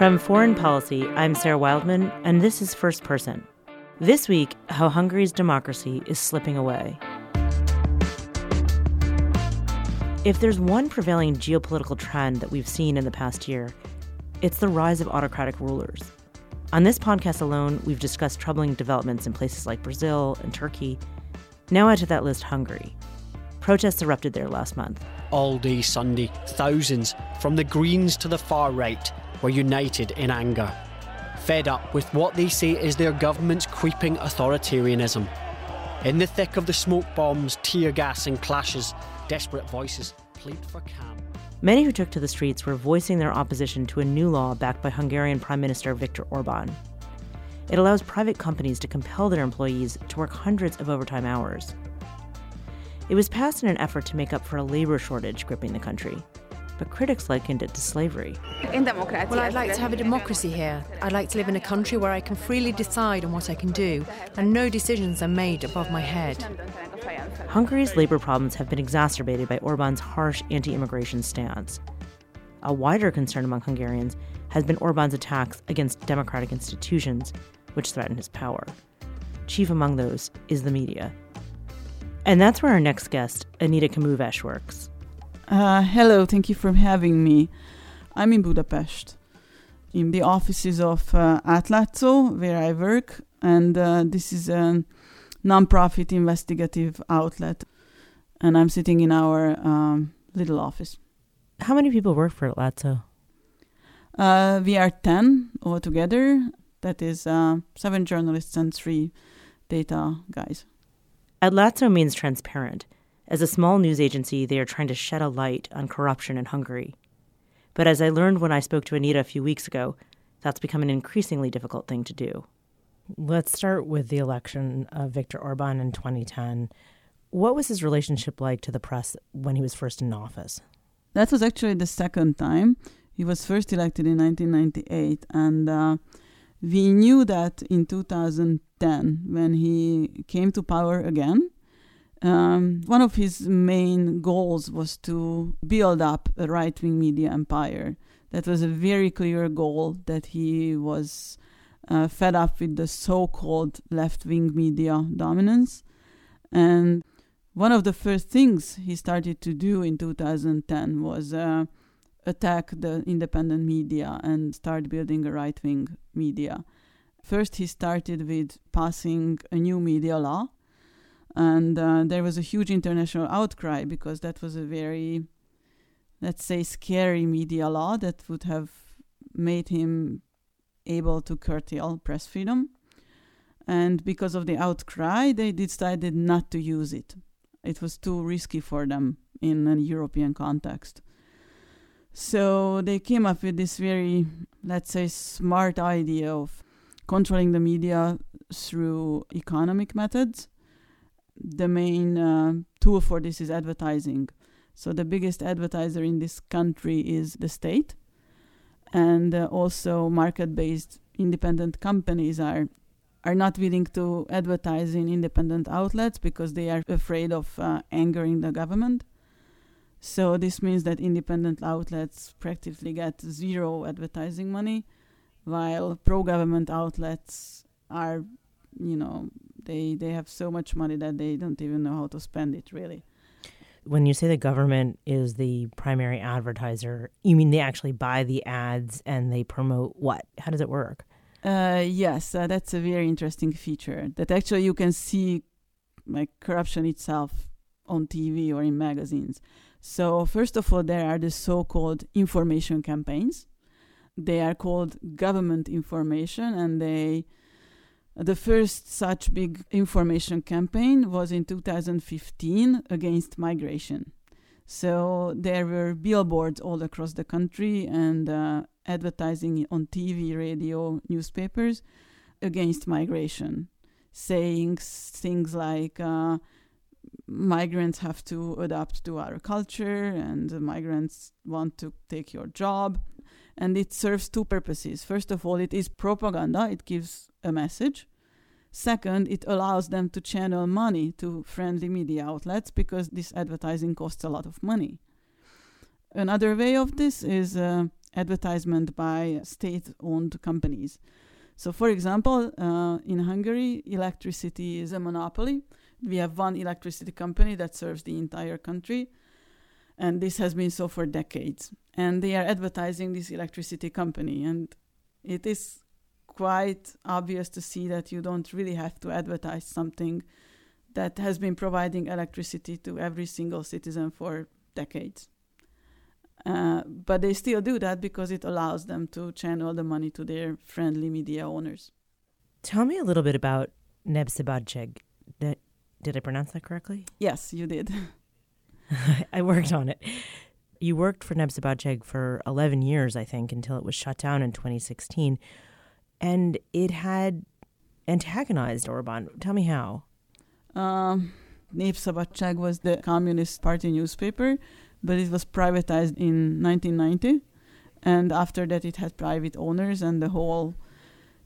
From Foreign Policy, I'm Sarah Wildman, and this is First Person. This week, how Hungary's democracy is slipping away. If there's one prevailing geopolitical trend that we've seen in the past year, it's the rise of autocratic rulers. On this podcast alone, we've discussed troubling developments in places like Brazil and Turkey. Now add to that list Hungary. Protests erupted there last month. All day Sunday, thousands, from the Greens to the far right, were united in anger, fed up with what they say is their government's creeping authoritarianism. In the thick of the smoke bombs, tear gas, and clashes, desperate voices plead for calm. Many who took to the streets were voicing their opposition to a new law backed by Hungarian Prime Minister Viktor Orban. It allows private companies to compel their employees to work hundreds of overtime hours. It was passed in an effort to make up for a labor shortage gripping the country but critics likened it to slavery. Well, I'd like to have a democracy here. I'd like to live in a country where I can freely decide on what I can do, and no decisions are made above my head. Hungary's labor problems have been exacerbated by Orban's harsh anti immigration stance. A wider concern among Hungarians has been Orban's attacks against democratic institutions, which threaten his power. Chief among those is the media. And that's where our next guest, Anita Komuves, works. Uh, hello, thank you for having me. I'm in Budapest, in the offices of uh, Átlátszó, where I work, and uh, this is a non-profit investigative outlet, and I'm sitting in our um, little office. How many people work for Átlátszó? Uh, we are 10 altogether. That is uh, seven journalists and three data guys. Átlátszó means transparent. As a small news agency, they are trying to shed a light on corruption in Hungary. But as I learned when I spoke to Anita a few weeks ago, that's become an increasingly difficult thing to do. Let's start with the election of Viktor Orban in 2010. What was his relationship like to the press when he was first in office? That was actually the second time. He was first elected in 1998, and uh, we knew that in 2010, when he came to power again, um, one of his main goals was to build up a right wing media empire. That was a very clear goal that he was uh, fed up with the so called left wing media dominance. And one of the first things he started to do in 2010 was uh, attack the independent media and start building a right wing media. First, he started with passing a new media law and uh, there was a huge international outcry because that was a very let's say scary media law that would have made him able to curtail press freedom. And because of the outcry they decided not to use it. It was too risky for them in a european context. So they came up with this very let's say smart idea of controlling the media through economic methods the main uh, tool for this is advertising. So the biggest advertiser in this country is the state, and uh, also market-based independent companies are are not willing to advertise in independent outlets because they are afraid of uh, angering the government. So this means that independent outlets practically get zero advertising money, while pro-government outlets are, you know, they they have so much money that they don't even know how to spend it really. When you say the government is the primary advertiser you mean they actually buy the ads and they promote what? How does it work? Uh, yes uh, that's a very interesting feature that actually you can see like corruption itself on tv or in magazines. So first of all there are the so-called information campaigns. They are called government information and they the first such big information campaign was in 2015 against migration. So there were billboards all across the country and uh, advertising on TV, radio, newspapers against migration, saying things like uh, migrants have to adapt to our culture and migrants want to take your job. And it serves two purposes. First of all, it is propaganda, it gives a message Second, it allows them to channel money to friendly media outlets because this advertising costs a lot of money. Another way of this is uh, advertisement by state owned companies. So, for example, uh, in Hungary, electricity is a monopoly. We have one electricity company that serves the entire country, and this has been so for decades. And they are advertising this electricity company, and it is quite obvious to see that you don't really have to advertise something that has been providing electricity to every single citizen for decades. Uh, but they still do that because it allows them to channel the money to their friendly media owners. Tell me a little bit about Népszabadság. Did, did I pronounce that correctly? Yes, you did. I worked on it. You worked for Népszabadság for 11 years, I think, until it was shut down in 2016. And it had antagonized Orban. Tell me how. Um, was the Communist Party newspaper but it was privatized in 1990 and after that it had private owners and the whole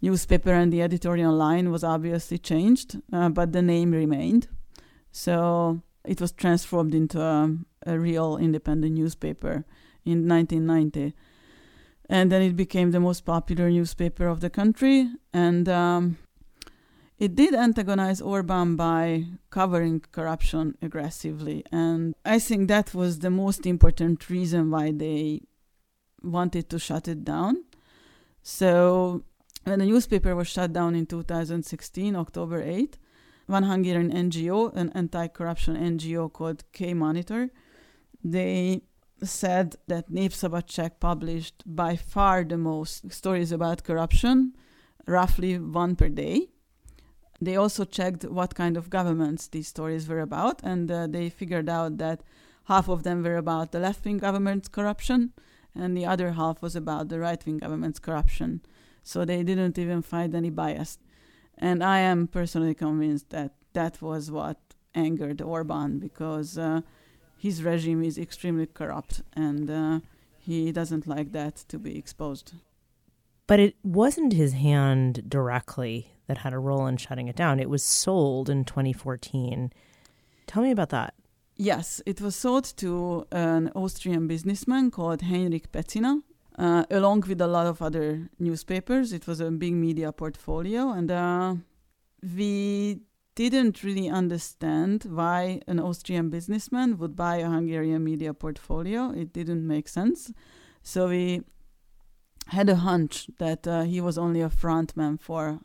newspaper and the editorial line was obviously changed uh, but the name remained so it was transformed into a, a, real independent newspaper in 1990 and then it became the most popular newspaper of the country and um, it did antagonize Orban by covering corruption aggressively. And I think that was the most important reason why they wanted to shut it down. So, when the newspaper was shut down in 2016, October 8, one Hungarian NGO, an anti corruption NGO called K Monitor, they said that Népszabadság published by far the most stories about corruption, roughly one per day they also checked what kind of governments these stories were about, and uh, they figured out that half of them were about the left wing government's corruption, and the other half was about the right wing government's corruption. So they didn't even find any bias. And I am personally convinced that that was what angered Orban because uh, his regime is extremely corrupt and uh, he doesn't like that to be exposed. But it wasn't his hand directly that had a role in shutting it down. It was sold in 2014. Tell me about that. Yes, it was sold to an Austrian businessman called Heinrich Pecina, uh, along with a lot of other newspapers. It was a big media portfolio, and uh, we didn't really understand why an Austrian businessman would buy a Hungarian media portfolio. It didn't make sense. So we had a hunch that uh, he was only a frontman for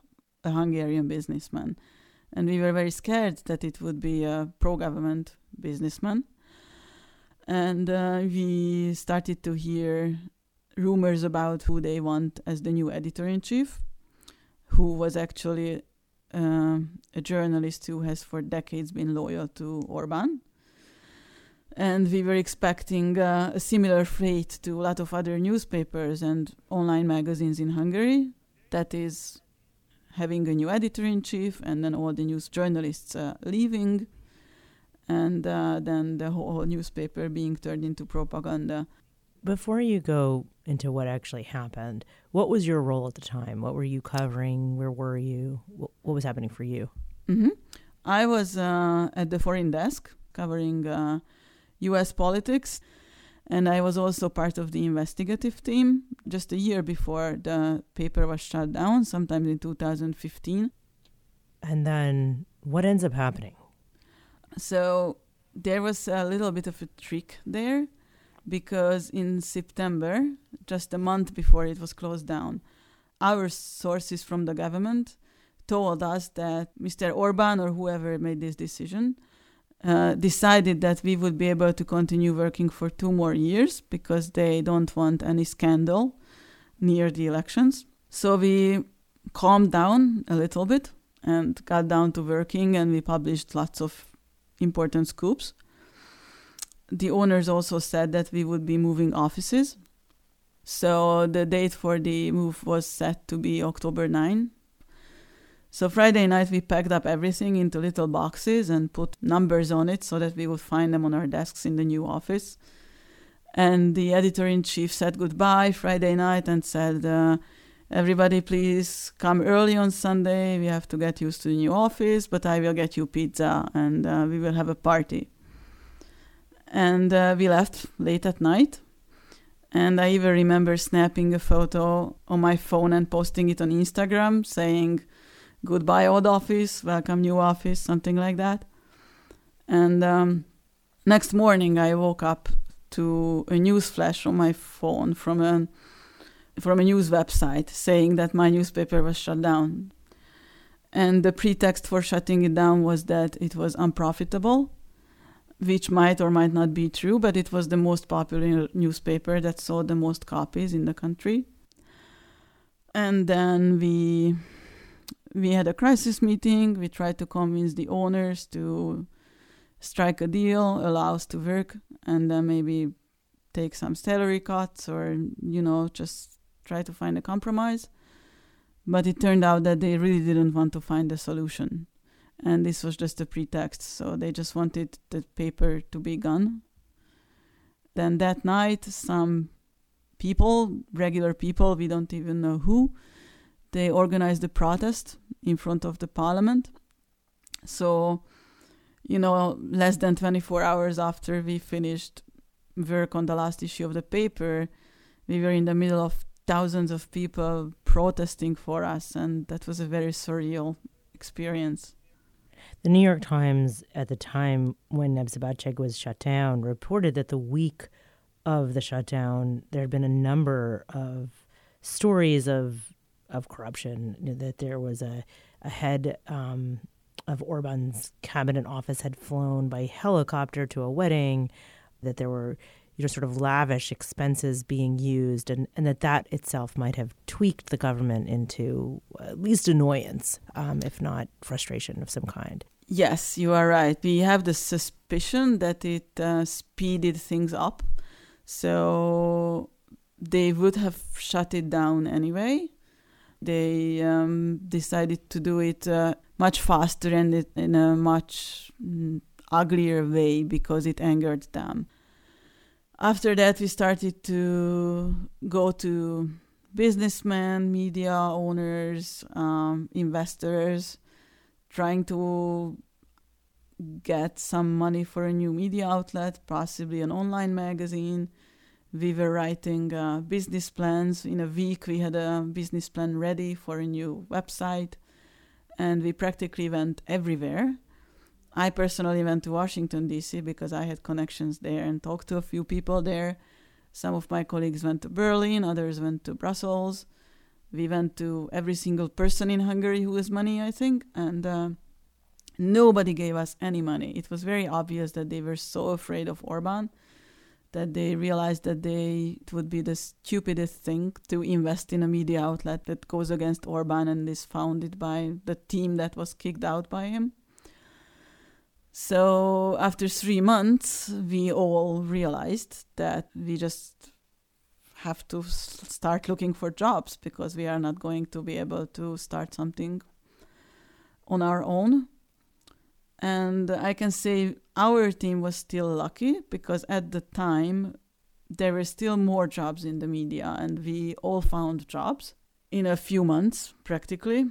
a Hungarian businessman. And we were very scared that it would be a pro government businessman. And uh, we started to hear rumors about who they want as the new editor in chief, who was actually uh, a journalist who has for decades been loyal to Orban. And we were expecting uh, a similar fate to a lot of other newspapers and online magazines in Hungary. That is having a new editor in chief, and then all the news journalists uh, leaving, and uh, then the whole newspaper being turned into propaganda. Before you go into what actually happened, what was your role at the time? What were you covering? Where were you? What, what was happening for you? Mm-hmm. I was uh, at the foreign desk covering U.S. Uh, politics and I was also part of the investigative team just a year before the paper was shut down, sometime in 2015. And then what ends up happening? So there was a little bit of a trick there because in September, just a month before it was closed down, our sources from the government told us that Mr. Orban or whoever made this decision uh, decided that we would be able to continue working for two more years because they don't want any scandal near the elections. So we calmed down a little bit and got down to working, and we published lots of important scoops. The owners also said that we would be moving offices. So the date for the move was set to be October 9, so Friday night we packed up everything into little boxes and put numbers on it so that we would find them on our desks in the new office. And the editor in chief said goodbye Friday night and said, uh, Everybody, please come early on Sunday. We have to get used to the new office, but I will get you pizza and uh, we will have a party. And uh, we left late at night. And I even remember snapping a photo on my phone and posting it on Instagram saying, Goodbye, old office, welcome, new office, something like that. And um, next morning, I woke up to a news flash on my phone from a from a news website saying that my newspaper was shut down. And the pretext for shutting it down was that it was unprofitable which might or might not be true, but it was the most popular newspaper that sold the most copies in the country. And then we we had a crisis meeting. We tried to convince the owners to strike a deal, allow us to work, and then maybe take some salary cuts or you know just try to find a compromise. But it turned out that they really didn't want to find a solution and this was just a pretext. So they just wanted the paper to be gone. Then that night, some people, regular people, we don't even know who, they organized a protest in front of the parliament. So, you know, less than 24 hours after we finished work on the last issue of the paper, we were in the middle of thousands of people protesting for us, and that was a very surreal experience. The New York Times, at the time when Népszabadság was shut down, reported that the week of the shutdown, there had been a number of stories of of corruption. That there was a, a head um, of Orban's cabinet office had flown by helicopter to a wedding. That there were you know sort of lavish expenses being used and, and that that itself might have tweaked the government into at least annoyance um, if not frustration of some kind. Yes you are right. We have the suspicion that it uh, speeded things up. So they would have shut it down anyway. They um, decided to do it uh, much faster and in a much mm, uglier way because it angered them after that, we started to go to businessmen, media owners, um, investors, trying to get some money for a new media outlet, possibly an online magazine. We were writing uh, business plans. In a week, we had a business plan ready for a new website, and we practically went everywhere I personally went to Washington, D.C. because I had connections there and talked to a few people there. Some of my colleagues went to Berlin, others went to Brussels. We went to every single person in Hungary who has money, I think, and uh, nobody gave us any money. It was very obvious that they were so afraid of Orban that they realized that they it would be the stupidest thing to invest in a media outlet that goes against Orban and is founded by the team that was kicked out by him. So after three months, we all realized that we just have to start looking for jobs because we are not going to be able to start something on our own. And I can say our team was still lucky because at the time there were still more jobs in the media and we all found jobs in a few months practically.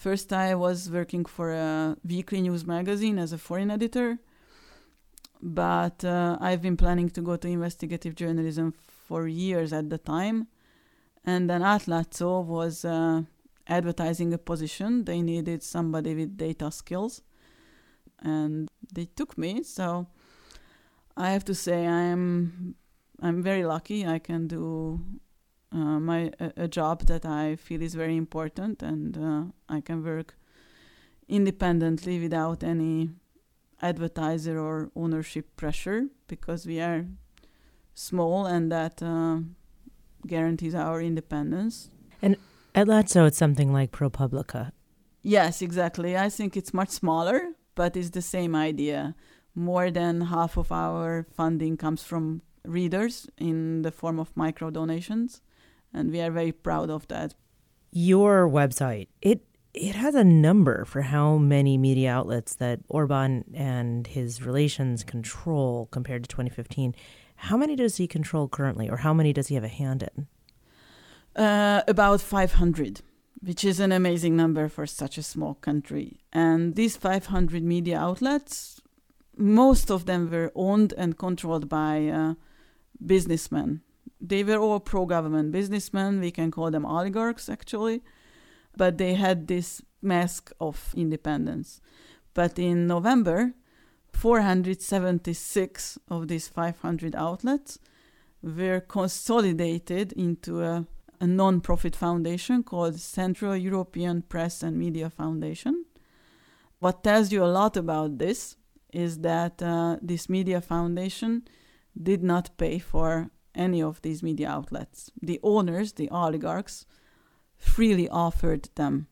First, I was working for a weekly news magazine as a foreign editor, but uh, I've been planning to go to investigative journalism for years at the time. And then Átlátszó was uh, advertising a position. They needed somebody with data skills, and they took me. So I have to say I'm I'm very lucky. I can do uh, my a, a, job that I feel is very important, and uh, I can work independently without any advertiser or ownership pressure because we are small, and that uh, guarantees our independence. And at Átlátszó, it's something like ProPublica. Yes, exactly. I think it's much smaller, but it's the same idea. More than half of our funding comes from readers in the form of micro donations and we are very proud of that. Your website, it it has a number for how many media outlets that Orban and his relations control compared to 2015. How many does he control currently, or how many does he have a hand in? Uh, about 500, which is an amazing number for such a small country. And these 500 media outlets, most of them were owned and controlled by uh, businessmen they were all pro government businessmen. We can call them oligarchs, actually. But they had this mask of independence. But in November, 476 of these 500 outlets were consolidated into a, a non profit foundation called Central European Press and Media Foundation. What tells you a lot about this is that uh, this media foundation did not pay for any of these media outlets. The owners, the oligarchs, freely offered them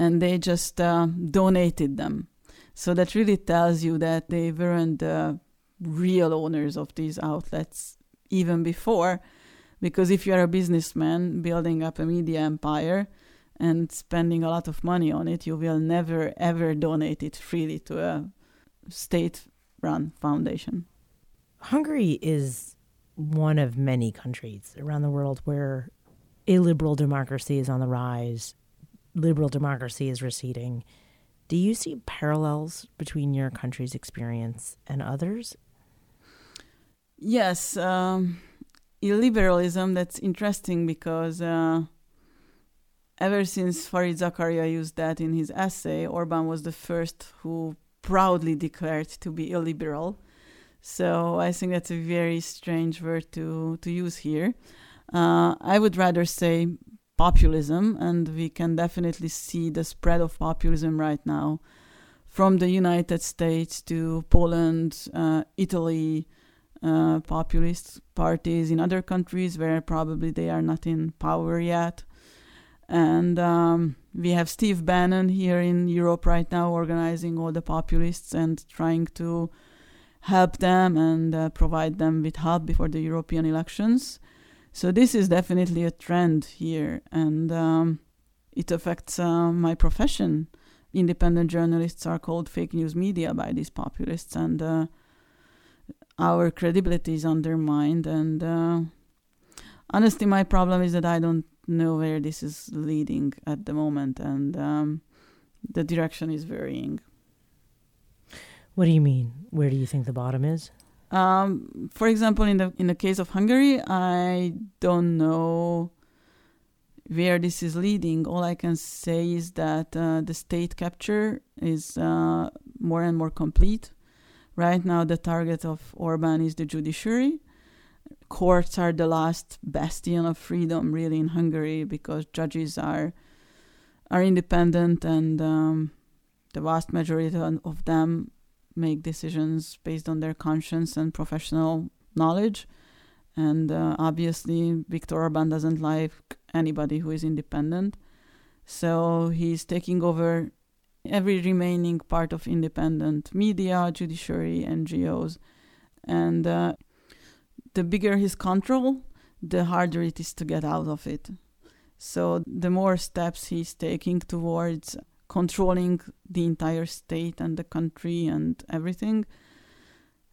and they just uh, donated them. So that really tells you that they weren't the real owners of these outlets even before. Because if you're a businessman building up a media empire and spending a lot of money on it, you will never ever donate it freely to a state run foundation. Hungary is one of many countries around the world where illiberal democracy is on the rise, liberal democracy is receding. Do you see parallels between your country's experience and others? Yes, um, illiberalism. That's interesting because uh, ever since Fareed Zakaria used that in his essay, Orban was the first who proudly declared to be illiberal. So I think that's a very strange word to to use here. Uh, I would rather say populism, and we can definitely see the spread of populism right now, from the United States to Poland, uh, Italy, uh, populist parties in other countries where probably they are not in power yet. And um, we have Steve Bannon here in Europe right now organizing all the populists and trying to help them and uh, provide them with help before the European elections. So this is definitely a trend here, and um, it affects uh, my profession. Independent journalists are called fake news media by these populists, and uh, our credibility is undermined. And uh, honestly, my problem is that I don't know where this is leading at the moment, and um, the direction is varying. What do you mean? Where do you think the bottom is? Um, for example, in the in the case of Hungary, I don't know where this is leading. All I can say is that uh, the state capture is uh, more and more complete. Right now, the target of Orban is the judiciary. Courts are the last bastion of freedom, really, in Hungary, because judges are are independent, and um, the vast majority of them make decisions based on their conscience and professional knowledge. And uh, obviously, Viktor Orban doesn't like anybody who is independent. So he's taking over every remaining part of independent media, judiciary, NGOs. And uh, the bigger his control, the harder it is to get out of it. So the more steps he's taking towards controlling the entire state and the country and everything,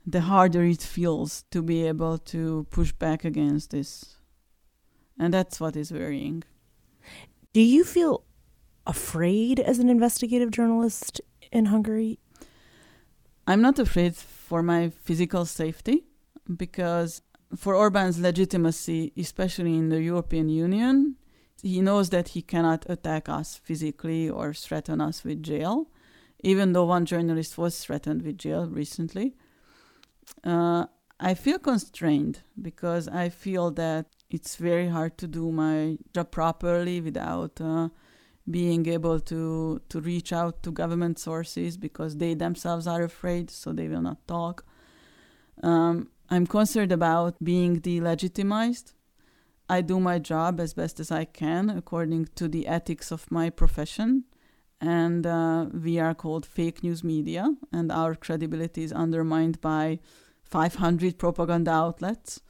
the harder it feels to be able to push back against this. And that's what is worrying. Do you feel afraid as an investigative journalist in Hungary? I'm not afraid for my physical safety because for Orban's legitimacy, especially in the European Union, he knows that he cannot attack us physically or threaten us with jail, even though one journalist was threatened with jail recently. Uh, I feel constrained because I feel that it's very hard to do my job properly without uh, being able to to reach out to government sources because they themselves are afraid, so they will not talk. Um, I'm concerned about being delegitimized I do my job as best as I can according to the ethics of my profession. And uh, we are called fake news media, and our credibility is undermined by 500 propaganda outlets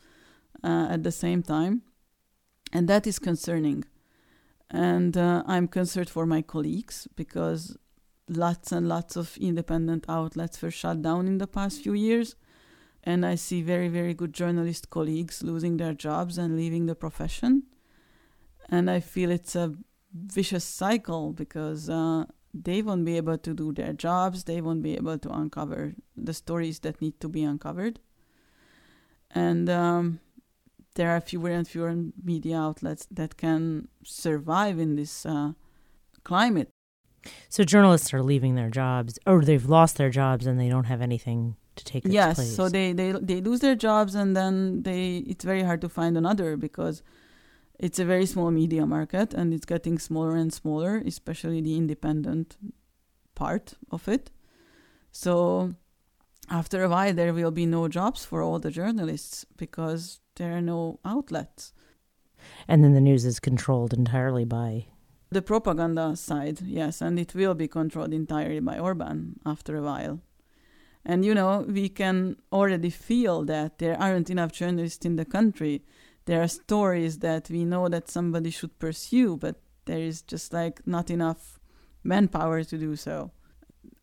uh, at the same time. And that is concerning. And uh, I'm concerned for my colleagues because lots and lots of independent outlets were shut down in the past few years and I see very, very good journalist colleagues losing their jobs and leaving the profession. And I feel it's a vicious cycle because uh, they won't be able to do their jobs, they won't be able to uncover the stories that need to be uncovered. And um, there are fewer and fewer media outlets that can survive in this uh, climate. So journalists are leaving their jobs, or they've lost their jobs, and they don't have anything to take its yes, place. so they, they they lose their jobs, and then they it's very hard to find another because it's a very small media market, and it's getting smaller and smaller, especially the independent part of it. So after a while, there will be no jobs for all the journalists because there are no outlets. And then the news is controlled entirely by the propaganda side, yes, and it will be controlled entirely by Orban after a while. And you know, we can already feel that there aren't enough journalists in the country. There are stories that we know that somebody should pursue, but there is just like not enough manpower to do so.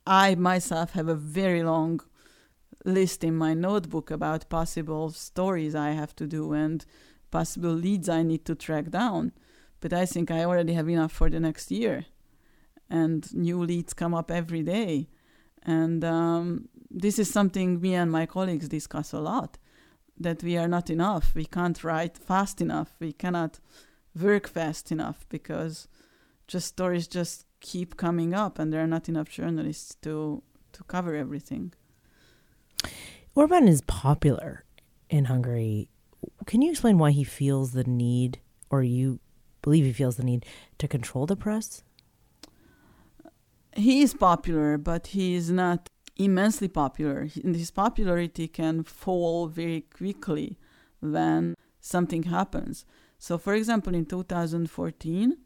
I myself have a very long list in my notebook about possible stories I have to do and possible leads I need to track down. But I think I already have enough for the next year. And new leads come up every day. And um, this is something me and my colleagues discuss a lot that we are not enough. We can't write fast enough. We cannot work fast enough because just stories just keep coming up and there are not enough journalists to to cover everything. Orban is popular in Hungary. Can you explain why he feels the need, or you believe he feels the need, to control the press? He is popular, but he is not immensely popular. And his popularity can fall very quickly when something happens. So, for example, in 2014,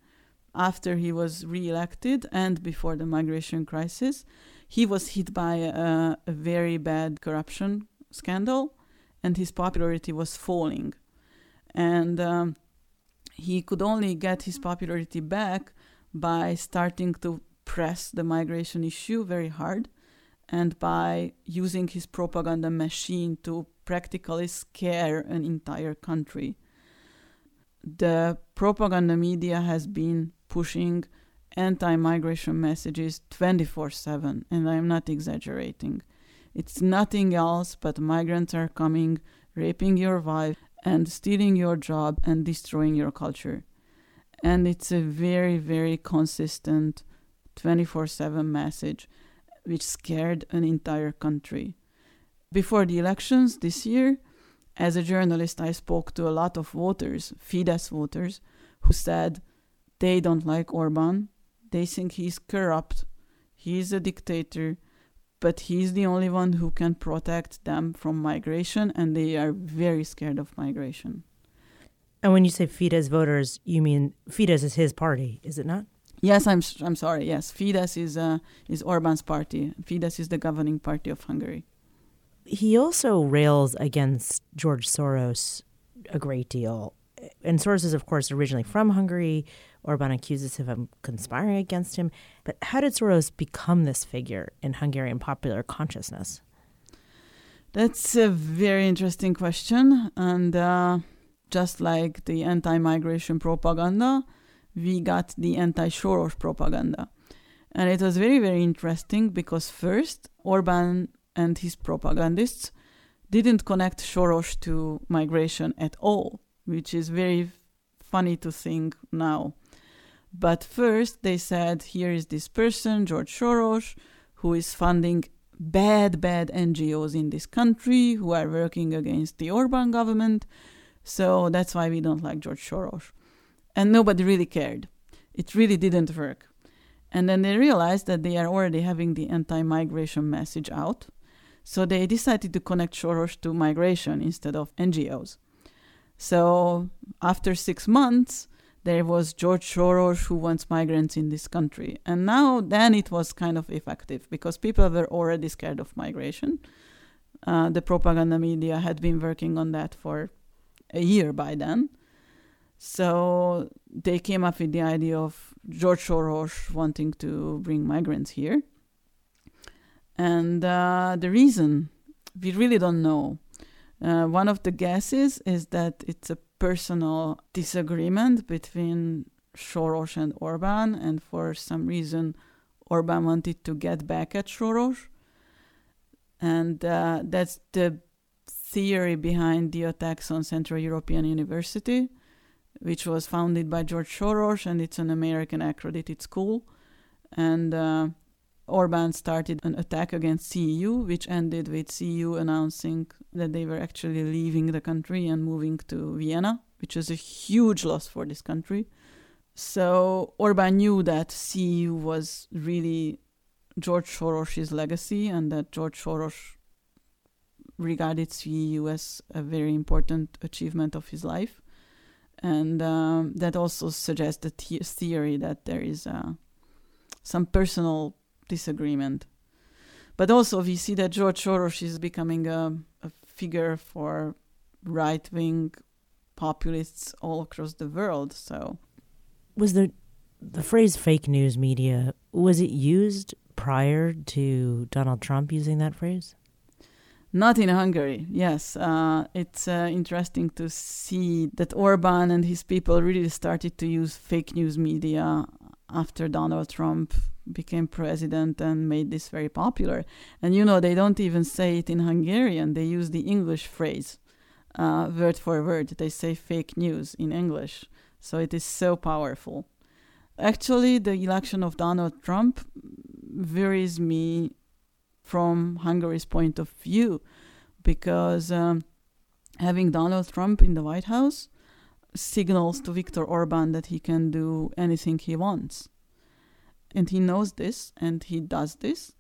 after he was re-elected and before the migration crisis, he was hit by a, a very bad corruption scandal, and his popularity was falling. And um, he could only get his popularity back by starting to press the migration issue very hard and by using his propaganda machine to practically scare an entire country. The propaganda media has been pushing anti migration messages 24 7, and I'm not exaggerating. It's nothing else but migrants are coming, raping your wife, and stealing your job and destroying your culture. And it's a very, very consistent 24 7 message which scared an entire country. Before the elections this year, as a journalist, I spoke to a lot of voters, Fidesz voters, who said they don't like Orban. They think he's corrupt, he's a dictator, but he's the only one who can protect them from migration, and they are very scared of migration. And when you say Fidesz voters, you mean Fidesz is his party, is it not? Yes, I'm I'm sorry. Yes, Fidesz is uh, is Orban's party. Fidesz is the governing party of Hungary. He also rails against George Soros a great deal. And Soros is, of course, originally from Hungary. Orban accuses him of conspiring against him. But how did Soros become this figure in Hungarian popular consciousness? That's a very interesting question. And uh, just like the anti migration propaganda, we got the anti Soros propaganda. And it was very, very interesting because first, Orban and his propagandists didn't connect Soros to migration at all, which is very funny to think now. But first, they said, here is this person, George Soros, who is funding bad, bad NGOs in this country who are working against the Orban government. So that's why we don't like George Soros. And nobody really cared. It really didn't work. And then they realized that they are already having the anti migration message out. So they decided to connect Soros to migration instead of NGOs. So after six months, there was George Soros who wants migrants in this country. And now, then it was kind of effective because people were already scared of migration. Uh, the propaganda media had been working on that for a year by then. So they came up with the idea of George Soros wanting to bring migrants here. And uh, the reason, we really don't know. Uh, one of the guesses is that it's a personal disagreement between Soros and Orban, and for some reason, Orban wanted to get back at Soros. And uh, that's the theory behind the attacks on Central European University, which was founded by George Soros, and it's an American accredited school. And uh, Orban started an attack against CEU, which ended with CEU announcing that they were actually leaving the country and moving to Vienna, which is a huge loss for this country. So Orban knew that CEU was really George Soros' legacy and that George Soros regarded CEU as a very important achievement of his life. And um, that also suggests the th- theory that there is uh, some personal disagreement. But also, we see that George Soros is becoming a, a figure for right wing populists all across the world. So, was the the phrase "fake news media" was it used prior to Donald Trump using that phrase? Not in Hungary, yes. Uh, it's uh, interesting to see that Orban and his people really started to use fake news media after Donald Trump became president and made this very popular. And you know, they don't even say it in Hungarian, they use the English phrase, uh, word for word. They say fake news in English. So it is so powerful. Actually, the election of Donald Trump worries me from Hungary's point of view because um, having Donald Trump in the White House signals to Viktor Orban that he can do anything he wants. And he knows this and he does this.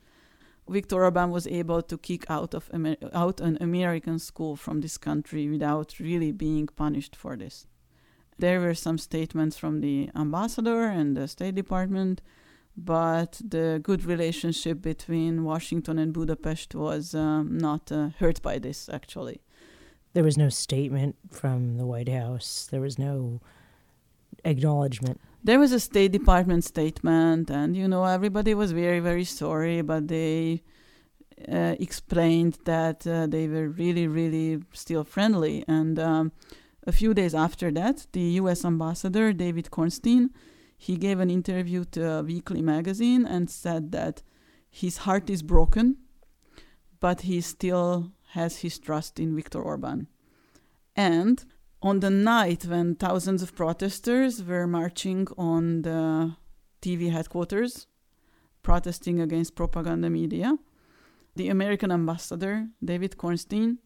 Viktor Orban was able to kick out of Amer- out an American school from this country without really being punished for this. There were some statements from the ambassador and the State Department, but the good relationship between Washington and Budapest was um, not uh, hurt by this, actually. There was no statement from the White House. There was no acknowledgement. There was a State Department statement, and you know everybody was very, very sorry, but they uh, explained that uh, they were really, really still friendly. And um, a few days after that, the U.S. ambassador David Cornstein he gave an interview to a weekly magazine and said that his heart is broken, but he still has his trust in Viktor Orban. And on the night when thousands of protesters were marching on the TV headquarters, protesting against propaganda media, the American ambassador, David Cornstein,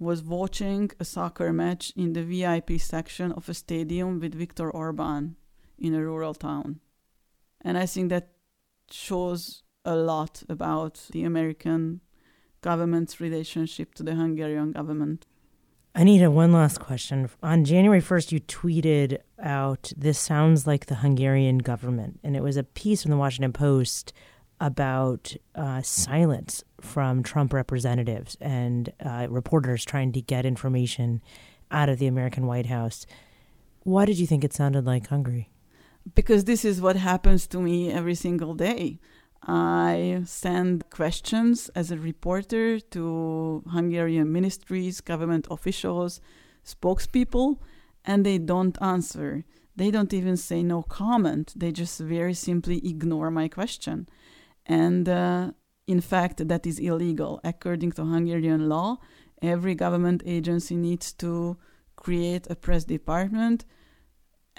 was watching a soccer match in the VIP section of a stadium with Viktor Orban in a rural town. And I think that shows a lot about the American government's relationship to the Hungarian government. Anita, one last question. On January 1st, you tweeted out, This sounds like the Hungarian government. And it was a piece from the Washington Post about uh, silence from Trump representatives and uh, reporters trying to get information out of the American White House. Why did you think it sounded like Hungary? Because this is what happens to me every single day. I send questions as a reporter to Hungarian ministries, government officials, spokespeople, and they don't answer. They don't even say no comment. They just very simply ignore my question. And uh, in fact, that is illegal. According to Hungarian law, every government agency needs to create a press department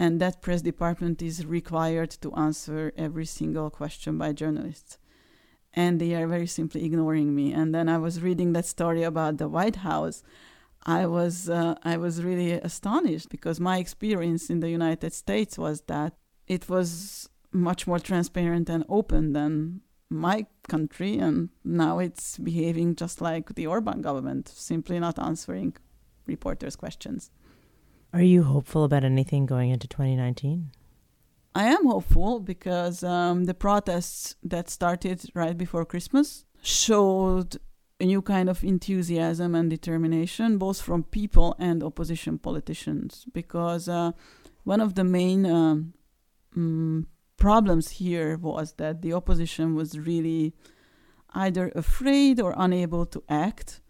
and that press department is required to answer every single question by journalists. And they are very simply ignoring me. And then i was reading that story about the white house. I was uh, i was really astonished because my experience in the united states was that it was much more transparent and open than my country. And now it's behaving just like the orban government simply not answering reporters questions are you hopeful about anything going into 2019? I am hopeful because um, the protests that started right before Christmas showed a new kind of enthusiasm and determination, both from people and opposition politicians. Because uh, one of the main um, mm, problems here was that the opposition was really either afraid or unable to act.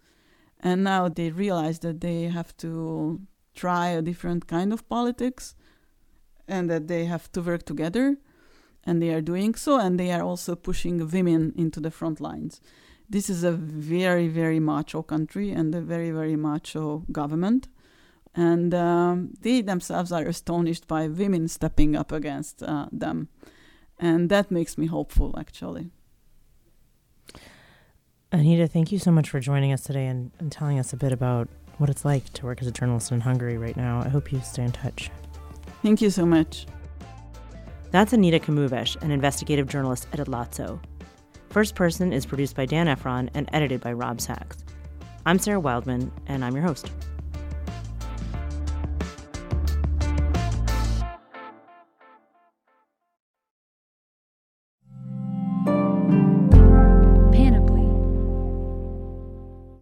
And now they realize that they have to try a different kind of politics and that they have to work together and they are doing so and they are also pushing women into the front lines this is a very, very macho country and a very, very macho government. And um, they themselves are astonished by women stepping up against uh, them. And that makes me hopeful, actually. Anita, thank you so much for joining us today and, and telling us a bit about what it's like to work as a journalist in Hungary right now. I hope you stay in touch. Thank you so much. That's Anita Komuves, an investigative journalist at Átlátszó. First Person is produced by Dan Ephron and edited by Rob Sachs. I'm Sarah Wildman, and I'm your host.